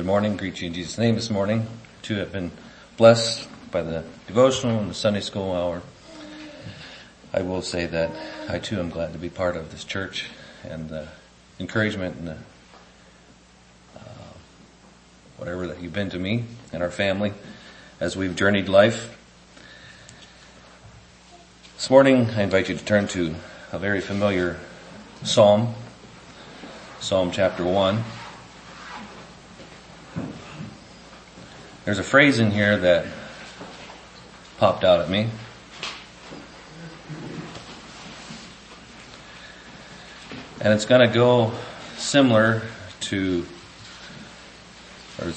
Good morning. Greet you in Jesus' name this morning. Too have been blessed by the devotional and the Sunday school hour. I will say that I too am glad to be part of this church and the encouragement and the, uh, whatever that you've been to me and our family as we've journeyed life. This morning I invite you to turn to a very familiar psalm, Psalm chapter 1. There's a phrase in here that popped out at me. And it's gonna go similar to, or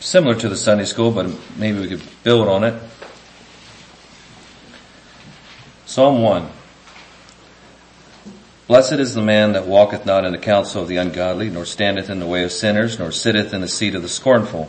similar to the Sunday school, but maybe we could build on it. Psalm 1. Blessed is the man that walketh not in the counsel of the ungodly, nor standeth in the way of sinners, nor sitteth in the seat of the scornful.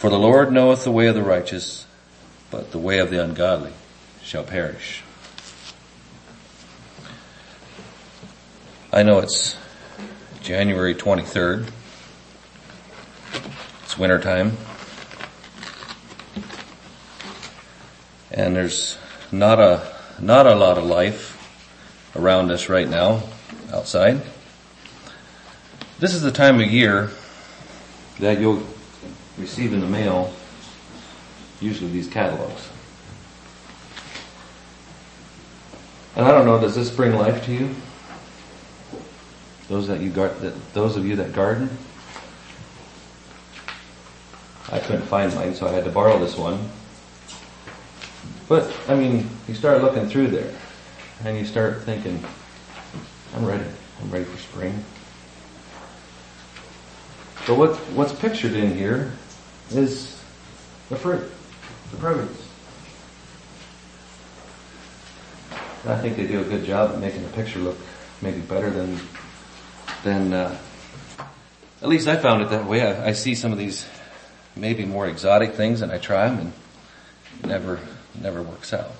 For the Lord knoweth the way of the righteous, but the way of the ungodly shall perish. I know it's January 23rd. It's wintertime. And there's not a, not a lot of life around us right now outside. This is the time of year that you'll receive in the mail usually these catalogs. And I don't know, does this bring life to you? Those that you guard, that, those of you that garden? I couldn't find mine, so I had to borrow this one. But, I mean, you start looking through there, and you start thinking, I'm ready. I'm ready for spring. But what, what's pictured in here is the fruit, the produce. And I think they do a good job at making the picture look maybe better than then uh, at least I found it that way. I, I, see some of these maybe more exotic things and I try them and it never, never works out.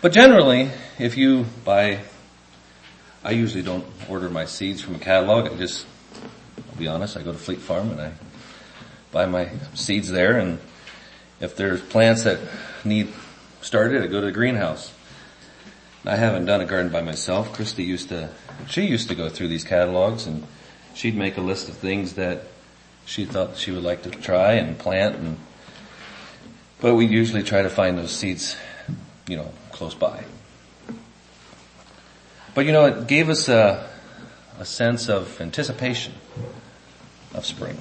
But generally, if you buy, I usually don't order my seeds from a catalog. I just, I'll be honest, I go to Fleet Farm and I buy my seeds there and if there's plants that need started, I go to the greenhouse. I haven't done a garden by myself. Christy used to, she used to go through these catalogs and she'd make a list of things that she thought she would like to try and plant and, but we usually try to find those seeds, you know, close by. But you know, it gave us a, a sense of anticipation of spring.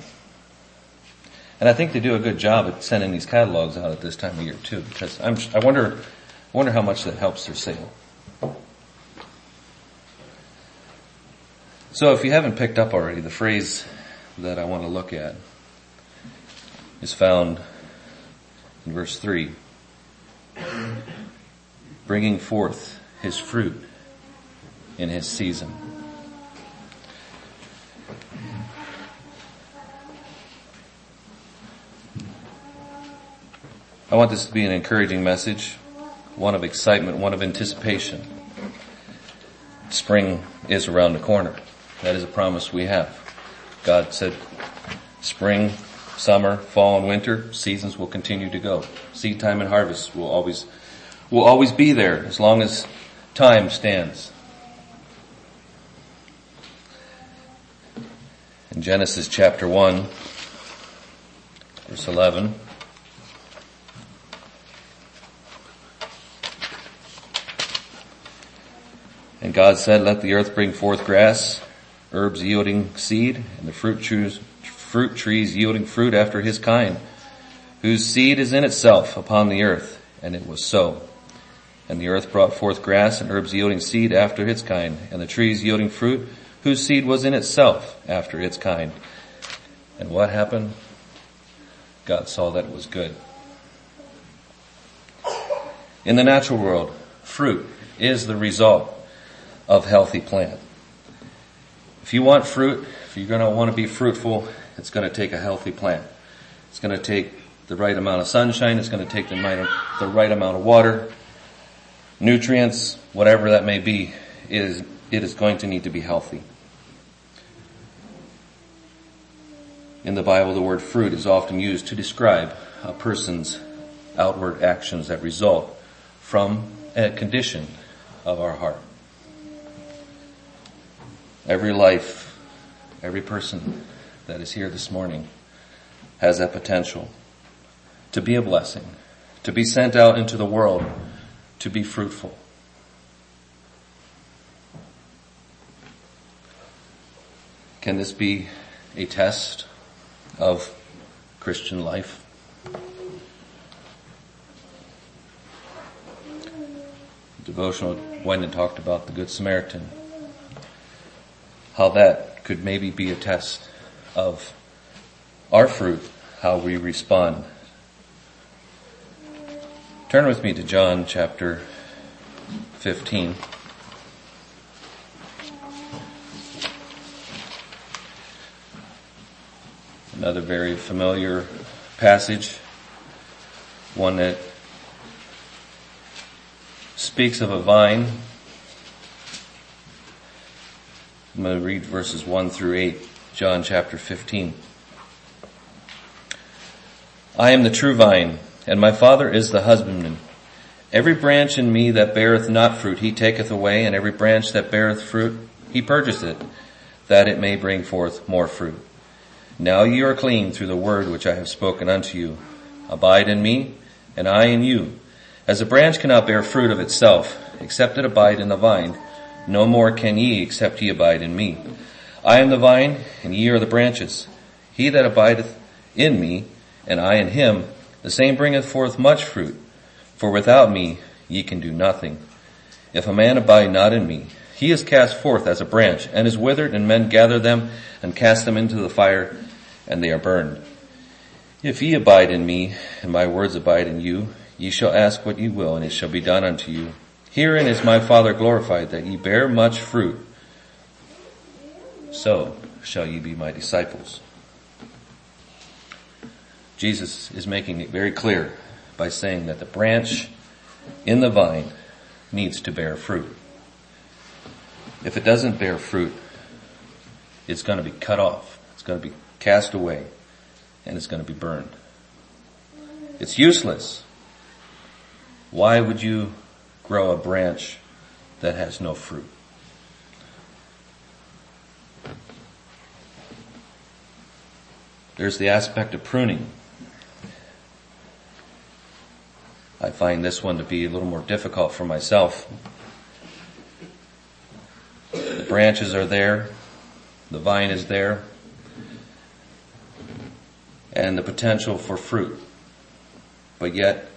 And I think they do a good job at sending these catalogs out at this time of year too, because I'm, I wonder, wonder how much that helps their sale. So if you haven't picked up already, the phrase that I want to look at is found in verse 3. Bringing forth his fruit in his season. I want this to be an encouraging message, one of excitement, one of anticipation. Spring is around the corner. That is a promise we have. God said spring, summer, fall and winter, seasons will continue to go. Seed time and harvest will always, will always be there as long as time stands. In Genesis chapter 1, verse 11, God said, let the earth bring forth grass, herbs yielding seed, and the fruit trees, fruit trees yielding fruit after his kind, whose seed is in itself upon the earth. And it was so. And the earth brought forth grass and herbs yielding seed after its kind, and the trees yielding fruit, whose seed was in itself after its kind. And what happened? God saw that it was good. In the natural world, fruit is the result of healthy plant. If you want fruit, if you're going to want to be fruitful, it's going to take a healthy plant. It's going to take the right amount of sunshine. It's going to take the right, amount of water, nutrients, whatever that may be. It is, it is going to need to be healthy. In the Bible, the word fruit is often used to describe a person's outward actions that result from a condition of our heart. Every life, every person that is here this morning has that potential to be a blessing, to be sent out into the world, to be fruitful. Can this be a test of Christian life? devotional went and talked about the Good Samaritan. How that could maybe be a test of our fruit, how we respond. Turn with me to John chapter 15. Another very familiar passage, one that speaks of a vine. I'm going to read verses 1 through 8, John chapter 15. I am the true vine, and my Father is the husbandman. Every branch in me that beareth not fruit he taketh away, and every branch that beareth fruit he purgeth it, that it may bring forth more fruit. Now ye are clean through the word which I have spoken unto you. Abide in me, and I in you. As a branch cannot bear fruit of itself, except it abide in the vine, no more can ye except ye abide in me. I am the vine, and ye are the branches. He that abideth in me, and I in him, the same bringeth forth much fruit. For without me ye can do nothing. If a man abide not in me, he is cast forth as a branch, and is withered, and men gather them, and cast them into the fire, and they are burned. If ye abide in me, and my words abide in you, Ye shall ask what ye will, and it shall be done unto you. Herein is my Father glorified, that ye bear much fruit. So shall ye be my disciples. Jesus is making it very clear by saying that the branch in the vine needs to bear fruit. If it doesn't bear fruit, it's going to be cut off. It's going to be cast away and it's going to be burned. It's useless why would you grow a branch that has no fruit? There's the aspect of pruning. I find this one to be a little more difficult for myself. The branches are there, the vine is there, and the potential for fruit. But yet,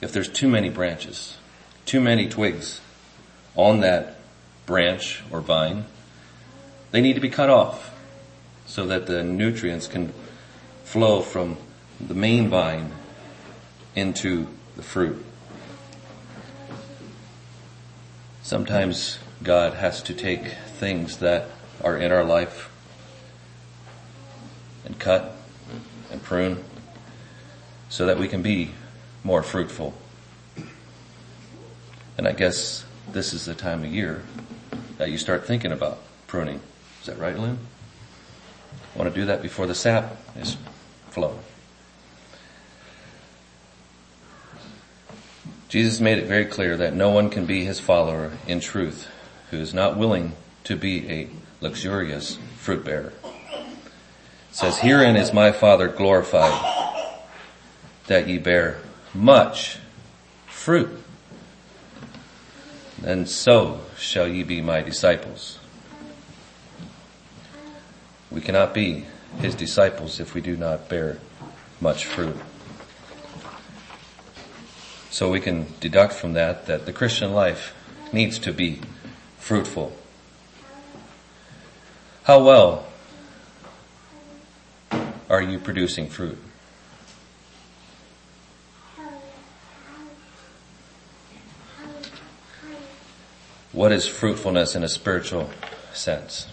if there's too many branches, too many twigs on that branch or vine, they need to be cut off so that the nutrients can flow from the main vine into the fruit. Sometimes God has to take things that are in our life and cut and prune so that we can be more fruitful. And I guess this is the time of year that you start thinking about pruning. Is that right, Lynn? Want to do that before the sap is flow. Jesus made it very clear that no one can be his follower in truth who is not willing to be a luxurious fruit bearer. It says, herein is my Father glorified that ye bear much fruit. And so shall ye be my disciples. We cannot be his disciples if we do not bear much fruit. So we can deduct from that that the Christian life needs to be fruitful. How well are you producing fruit? What is fruitfulness in a spiritual sense?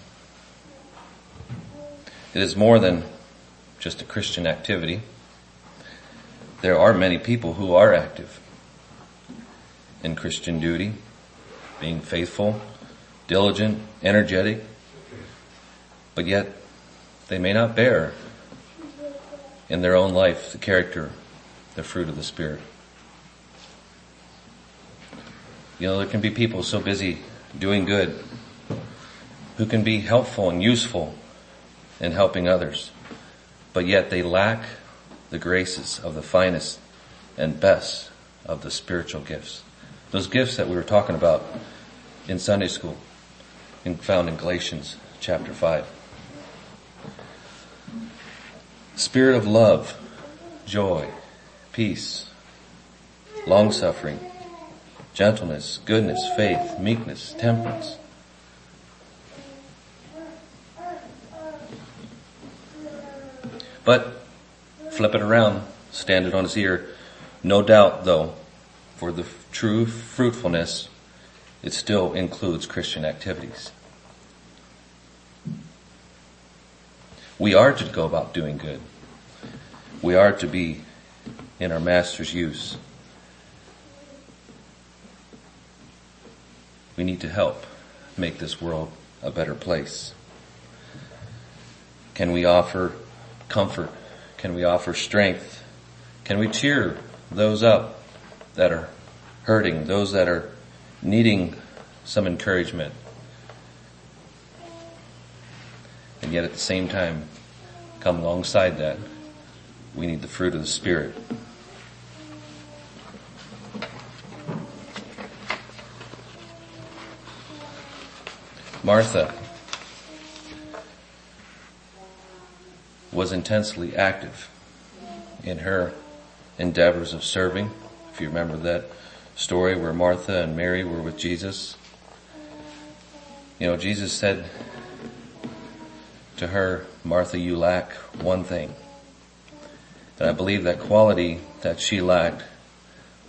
It is more than just a Christian activity. There are many people who are active in Christian duty, being faithful, diligent, energetic, but yet they may not bear in their own life the character, the fruit of the Spirit. You know, there can be people so busy doing good who can be helpful and useful in helping others, but yet they lack the graces of the finest and best of the spiritual gifts. Those gifts that we were talking about in Sunday school and found in Galatians chapter 5. Spirit of love, joy, peace, long suffering, gentleness, goodness, faith, meekness, temperance. But flip it around, stand it on its ear. No doubt though, for the true fruitfulness, it still includes Christian activities. We are to go about doing good. We are to be in our Master's use. We need to help make this world a better place. Can we offer comfort? Can we offer strength? Can we cheer those up that are hurting, those that are needing some encouragement? And yet at the same time, come alongside that, we need the fruit of the Spirit. Martha was intensely active in her endeavors of serving. If you remember that story where Martha and Mary were with Jesus. You know, Jesus said to her, Martha, you lack one thing. And I believe that quality that she lacked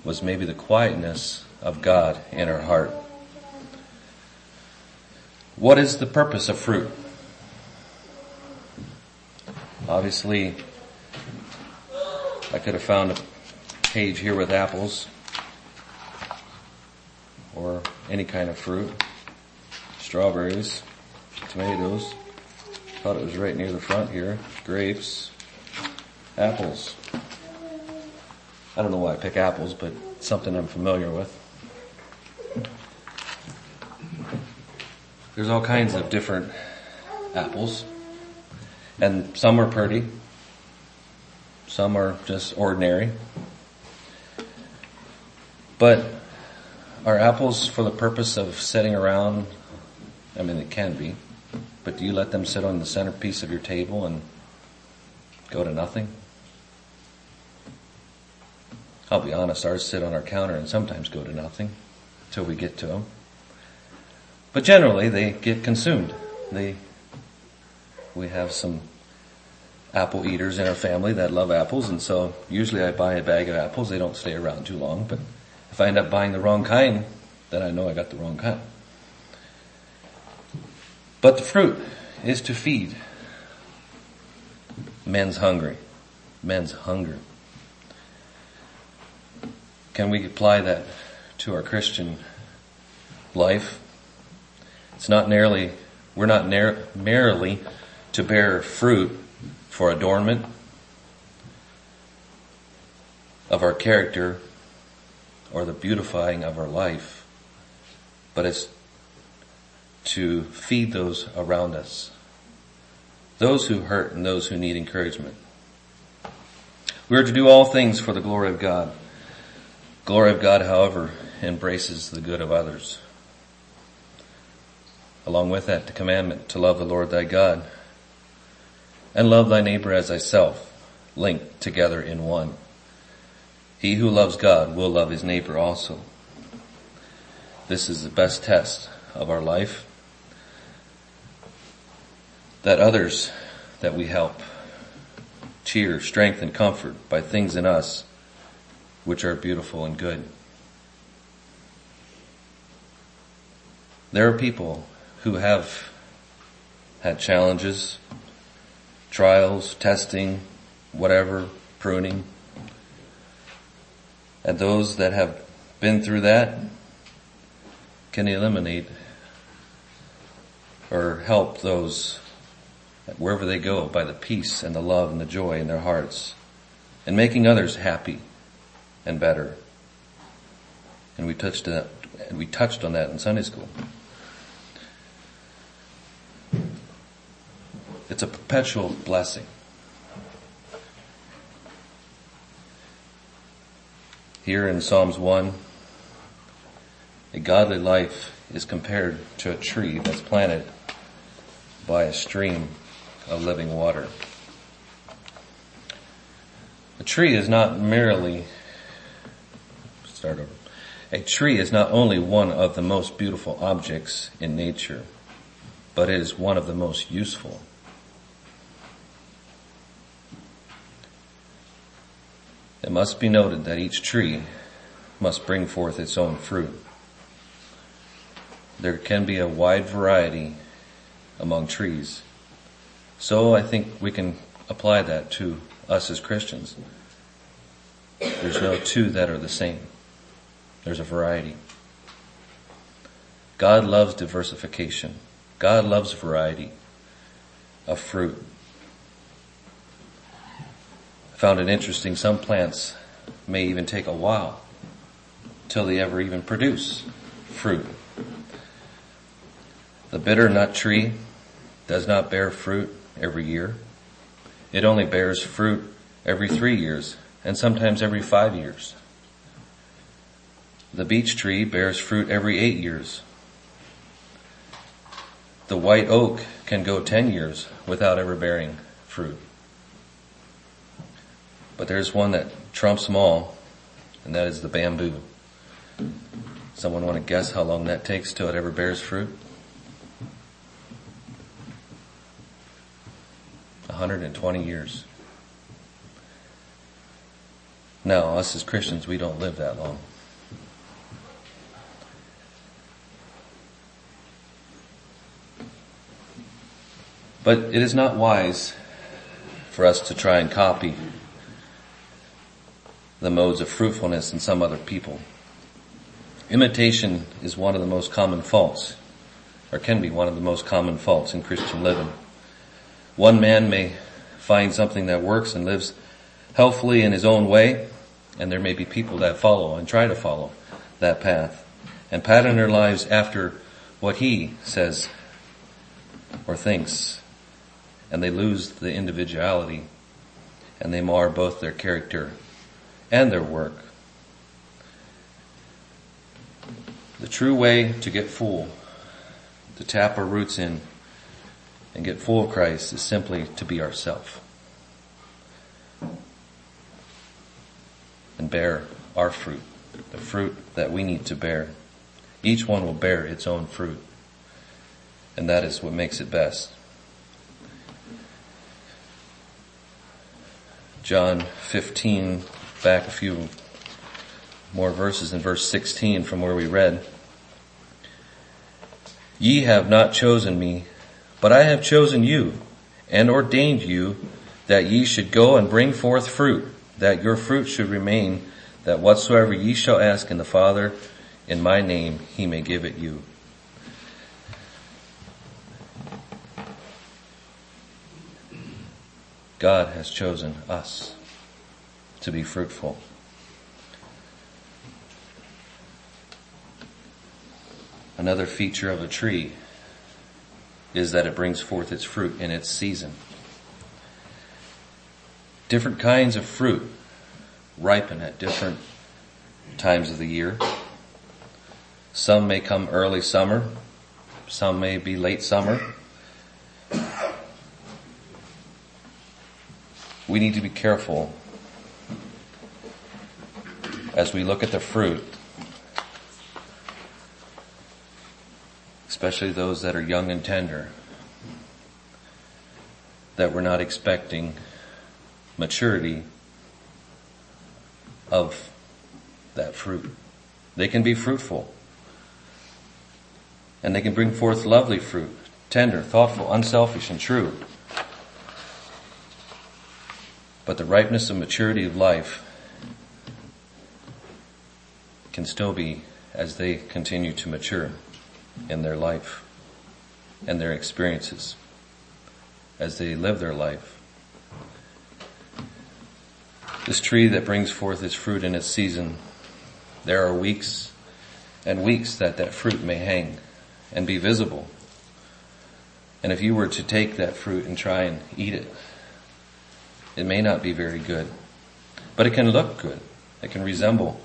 was maybe the quietness of God in her heart. What is the purpose of fruit? Obviously, I could have found a page here with apples or any kind of fruit, strawberries, tomatoes. Thought it was right near the front here. Grapes, apples. I don't know why I pick apples, but something I'm familiar with. There's all kinds of different apples. And some are pretty. Some are just ordinary. But are apples for the purpose of sitting around? I mean, it can be. But do you let them sit on the centerpiece of your table and go to nothing? I'll be honest, ours sit on our counter and sometimes go to nothing until we get to them. But generally they get consumed. They, we have some apple eaters in our family that love apples and so usually I buy a bag of apples. They don't stay around too long, but if I end up buying the wrong kind, then I know I got the wrong kind. But the fruit is to feed men's hungry, men's hunger. Can we apply that to our Christian life? It's not nearly, we're not merely to bear fruit for adornment of our character or the beautifying of our life, but it's to feed those around us, those who hurt and those who need encouragement. We are to do all things for the glory of God. Glory of God, however, embraces the good of others. Along with that, the commandment to love the Lord thy God and love thy neighbor as thyself, linked together in one. He who loves God will love his neighbor also. This is the best test of our life. That others that we help cheer, strength, and comfort by things in us which are beautiful and good. There are people who have had challenges, trials, testing, whatever, pruning. And those that have been through that can eliminate or help those wherever they go by the peace and the love and the joy in their hearts and making others happy and better. And we touched that, we touched on that in Sunday school. It's a perpetual blessing. Here in Psalms 1, a godly life is compared to a tree that's planted by a stream of living water. A tree is not merely, start over. A tree is not only one of the most beautiful objects in nature, but it is one of the most useful. It must be noted that each tree must bring forth its own fruit. There can be a wide variety among trees. So I think we can apply that to us as Christians. There's no two that are the same. There's a variety. God loves diversification. God loves variety of fruit. Found it interesting. Some plants may even take a while till they ever even produce fruit. The bitter nut tree does not bear fruit every year. It only bears fruit every three years and sometimes every five years. The beech tree bears fruit every eight years. The white oak can go ten years without ever bearing fruit. But there's one that trumps them all, and that is the bamboo. Someone want to guess how long that takes till it ever bears fruit? 120 years. Now, us as Christians, we don't live that long. But it is not wise for us to try and copy the modes of fruitfulness in some other people. Imitation is one of the most common faults, or can be one of the most common faults in Christian living. One man may find something that works and lives healthfully in his own way, and there may be people that follow and try to follow that path and pattern their lives after what he says or thinks, and they lose the individuality and they mar both their character and their work. The true way to get full, to tap our roots in and get full of Christ is simply to be ourself. And bear our fruit, the fruit that we need to bear. Each one will bear its own fruit. And that is what makes it best. John 15, back a few more verses in verse 16 from where we read. Ye have not chosen me, but I have chosen you and ordained you that ye should go and bring forth fruit, that your fruit should remain, that whatsoever ye shall ask in the Father in my name, he may give it you. God has chosen us to be fruitful. Another feature of a tree is that it brings forth its fruit in its season. Different kinds of fruit ripen at different times of the year. Some may come early summer, some may be late summer. We need to be careful as we look at the fruit, especially those that are young and tender, that we're not expecting maturity of that fruit. They can be fruitful. And they can bring forth lovely fruit, tender, thoughtful, unselfish, and true. But the ripeness and maturity of life can still be as they continue to mature in their life and their experiences as they live their life. This tree that brings forth its fruit in its season, there are weeks and weeks that that fruit may hang and be visible. And if you were to take that fruit and try and eat it, it may not be very good, but it can look good. It can resemble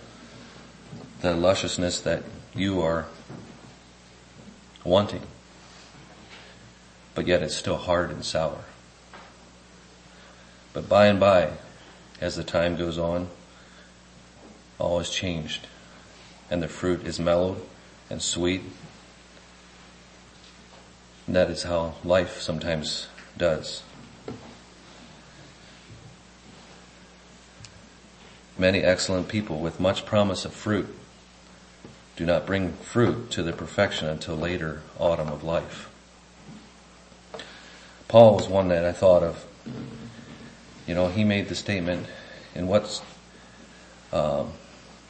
the lusciousness that you are wanting. But yet it's still hard and sour. But by and by, as the time goes on, all is changed and the fruit is mellowed and sweet. And that is how life sometimes does. Many excellent people with much promise of fruit do not bring fruit to their perfection until later autumn of life. Paul was one that I thought of. You know, he made the statement, in what's, um,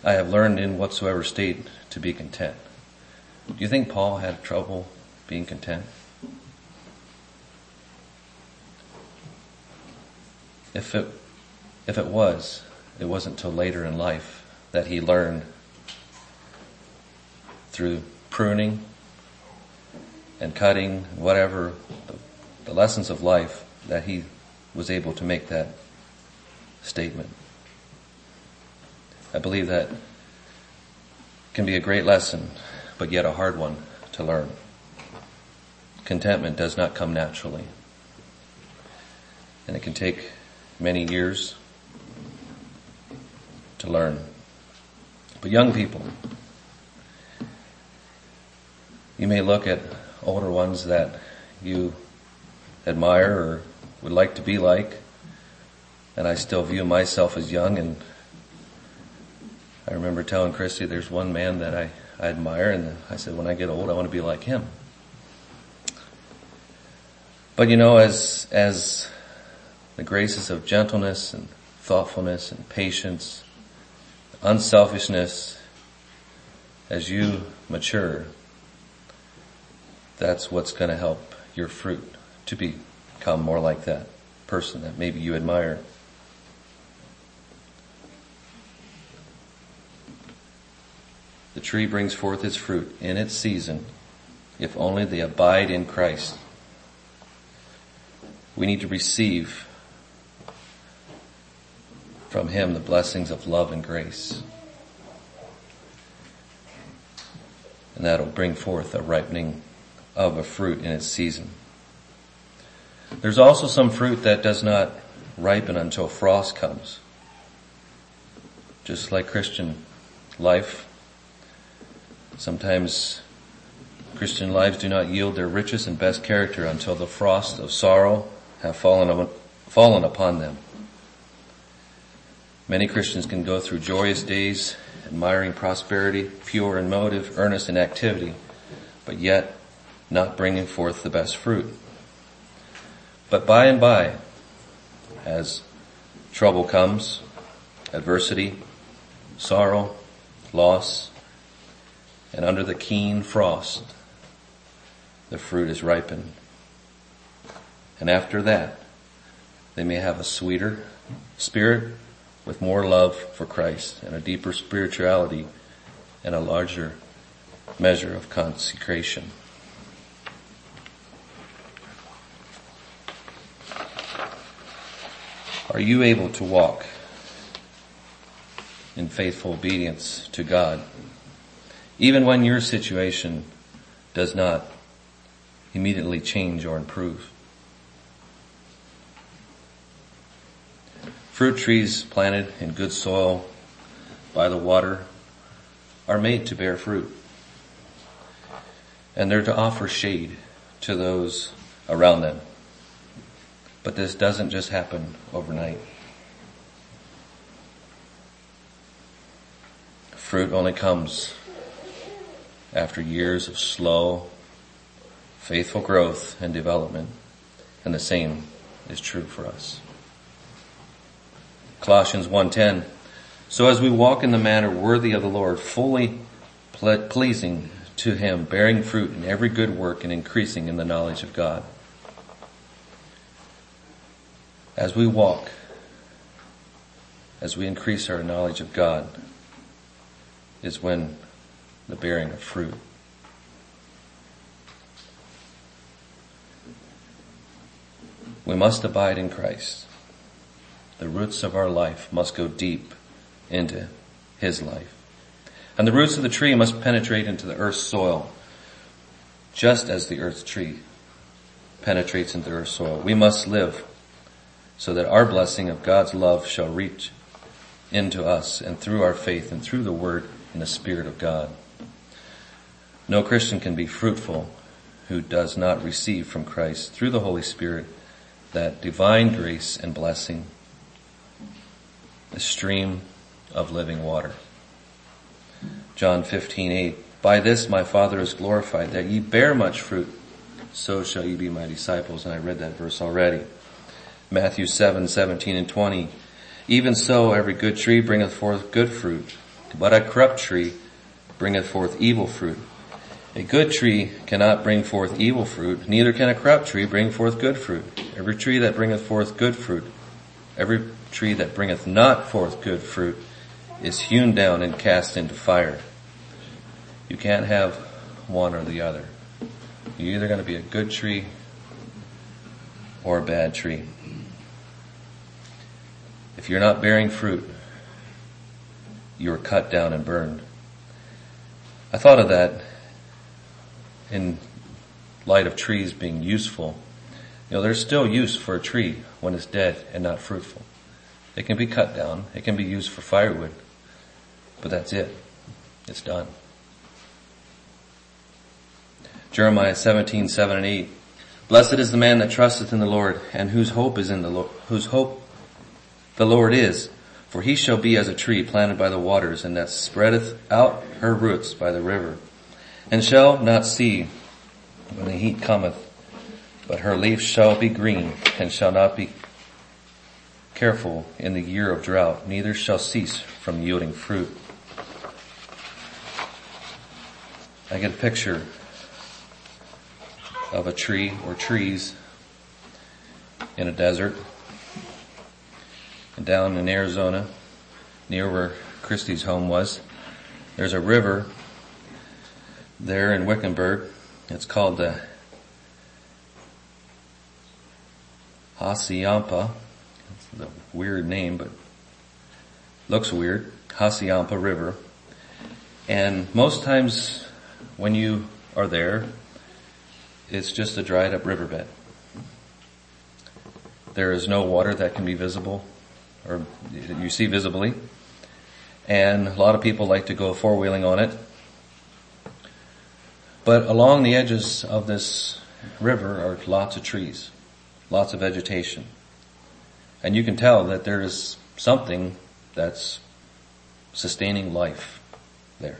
I have learned in whatsoever state to be content. Do you think Paul had trouble being content? If it, if it was, it wasn't till later in life that he learned through pruning and cutting, whatever, the, the lessons of life that he was able to make that statement. I believe that can be a great lesson, but yet a hard one to learn. Contentment does not come naturally. And it can take many years to learn. But young people, you may look at older ones that you admire or would like to be like, and I still view myself as young and I remember telling Christy there's one man that I, I admire and I said when I get old I want to be like him. But you know, as, as the graces of gentleness and thoughtfulness and patience, unselfishness, as you mature, that's what's going to help your fruit to become more like that person that maybe you admire. The tree brings forth its fruit in its season if only they abide in Christ. We need to receive from Him the blessings of love and grace. And that'll bring forth a ripening of a fruit in its season. There's also some fruit that does not ripen until frost comes. Just like Christian life, sometimes Christian lives do not yield their richest and best character until the frost of sorrow have fallen, fallen upon them. Many Christians can go through joyous days, admiring prosperity, pure in motive, earnest in activity, but yet not bringing forth the best fruit. But by and by, as trouble comes, adversity, sorrow, loss, and under the keen frost, the fruit is ripened. And after that, they may have a sweeter spirit with more love for Christ and a deeper spirituality and a larger measure of consecration. Are you able to walk in faithful obedience to God, even when your situation does not immediately change or improve? Fruit trees planted in good soil by the water are made to bear fruit. And they're to offer shade to those around them. But this doesn't just happen overnight. Fruit only comes after years of slow, faithful growth and development. And the same is true for us. Colossians 1:10 So as we walk in the manner worthy of the Lord, fully pleasing to him, bearing fruit in every good work and increasing in the knowledge of God as we walk, as we increase our knowledge of God, is when the bearing of fruit. We must abide in Christ. The roots of our life must go deep into His life. And the roots of the tree must penetrate into the earth's soil, just as the earth tree penetrates into the earth's soil. We must live so that our blessing of God's love shall reach into us and through our faith and through the word and the spirit of God. No Christian can be fruitful who does not receive from Christ through the Holy Spirit that divine grace and blessing, the stream of living water. John 15, 8. By this my Father is glorified, that ye bear much fruit, so shall ye be my disciples. And I read that verse already. Matthew 7, 17 and 20. Even so every good tree bringeth forth good fruit, but a corrupt tree bringeth forth evil fruit. A good tree cannot bring forth evil fruit, neither can a corrupt tree bring forth good fruit. Every tree that bringeth forth good fruit, every tree that bringeth not forth good fruit is hewn down and cast into fire. You can't have one or the other. You're either going to be a good tree or a bad tree. If you're not bearing fruit, you are cut down and burned. I thought of that in light of trees being useful, you know, there's still use for a tree when it's dead and not fruitful. It can be cut down. It can be used for firewood, but that's it. It's done. Jeremiah 17, 7 and 8. Blessed is the man that trusteth in the Lord and whose hope is in the Lord, whose hope the Lord is. For he shall be as a tree planted by the waters and that spreadeth out her roots by the river and shall not see when the heat cometh, but her leaf shall be green and shall not be careful in the year of drought, neither shall cease from yielding fruit. I get a picture of a tree or trees in a desert down in Arizona near where Christie's home was. There's a river there in Wickenburg. It's called the Hassayampa. It's a weird name, but looks weird. Hassayampa River. And most times when you are there, it's just a dried up riverbed. There is no water that can be visible or you see visibly. And a lot of people like to go four wheeling on it but along the edges of this river are lots of trees, lots of vegetation. And you can tell that there is something that's sustaining life there.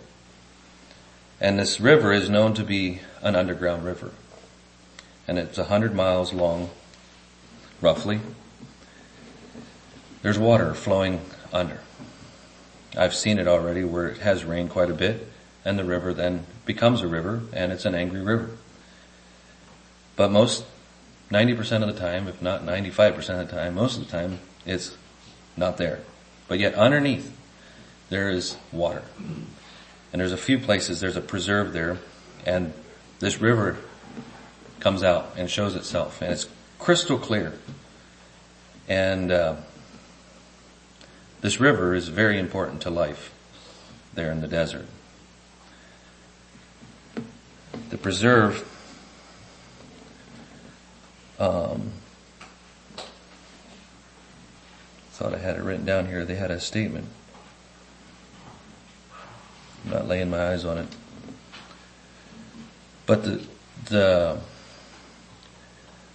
And this river is known to be an underground river. And it's a hundred miles long, roughly. There's water flowing under. I've seen it already where it has rained quite a bit and the river then becomes a river and it's an angry river. But most, 90% of the time, if not 95% of the time, most of the time, it's not there. But yet underneath, there is water. And there's a few places, there's a preserve there, and this river comes out and shows itself, and it's crystal clear. And uh, this river is very important to life there in the desert the preserve um, thought I had it written down here. They had a statement. I'm not laying my eyes on it. But the, the,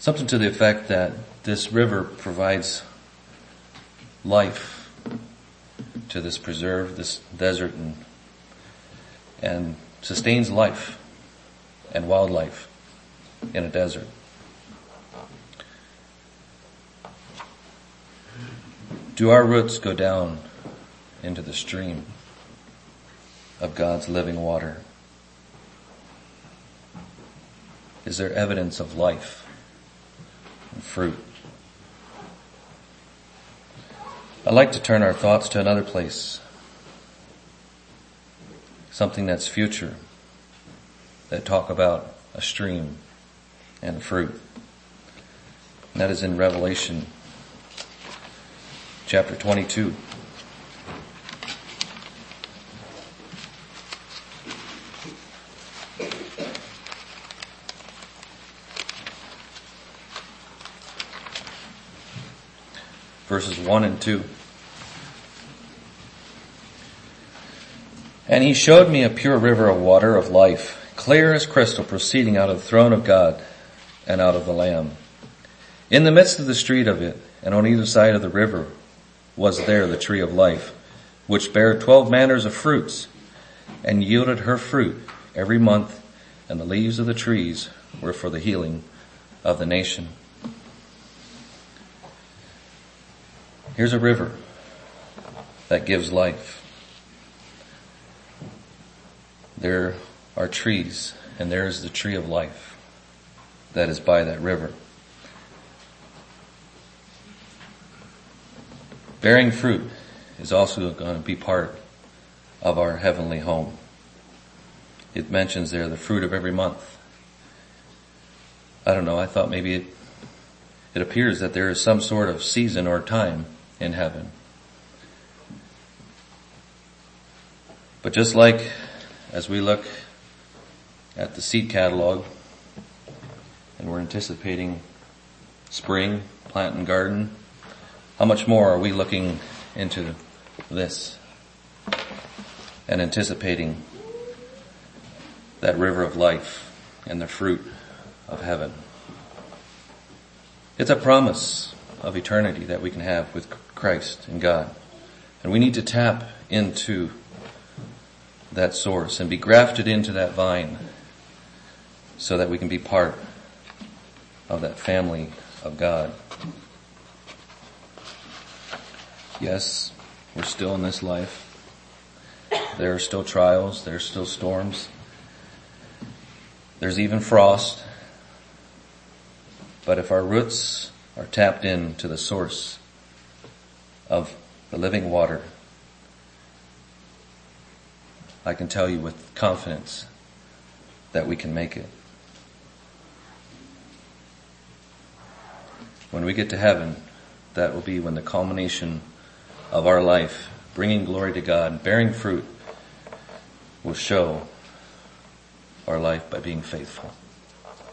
something to the effect that this river provides life to this preserve, this desert, and and sustains life and wildlife in a desert. Do our roots go down into the stream of God's living water? Is there evidence of life and fruit? I'd like to turn our thoughts to another place. Something that's future. That talk about a stream and fruit. And that is in Revelation chapter 22. Verses 1 and 2. And he showed me a pure river of water of life, clear as crystal, proceeding out of the throne of God and out of the Lamb. In the midst of the street of it, and on either side of the river, was there the tree of life, which bare twelve manners of fruits, and yielded her fruit every month, and the leaves of the trees were for the healing of the nation. Here's a river that gives life. There are trees, and there is the tree of life that is by that river. Bearing fruit is also going to be part of our heavenly home. It mentions there the fruit of every month. I don't know, I thought maybe it, it appears that there is some sort of season or time in heaven. But just like as we look at the seed catalog and we're anticipating spring, plant and garden, how much more are we looking into this and anticipating that river of life and the fruit of heaven? It's a promise of eternity that we can have with Christ and God. And we need to tap into that source and be grafted into that vine so that we can be part of that family of God. Yes, we're still in this life. There are still trials. There are still storms. There's even frost. But if our roots are tapped into the source of the living water, I can tell you with confidence that we can make it. When we get to heaven, that will be when the culmination of our life, bringing glory to God, bearing fruit, will show our life by being faithful.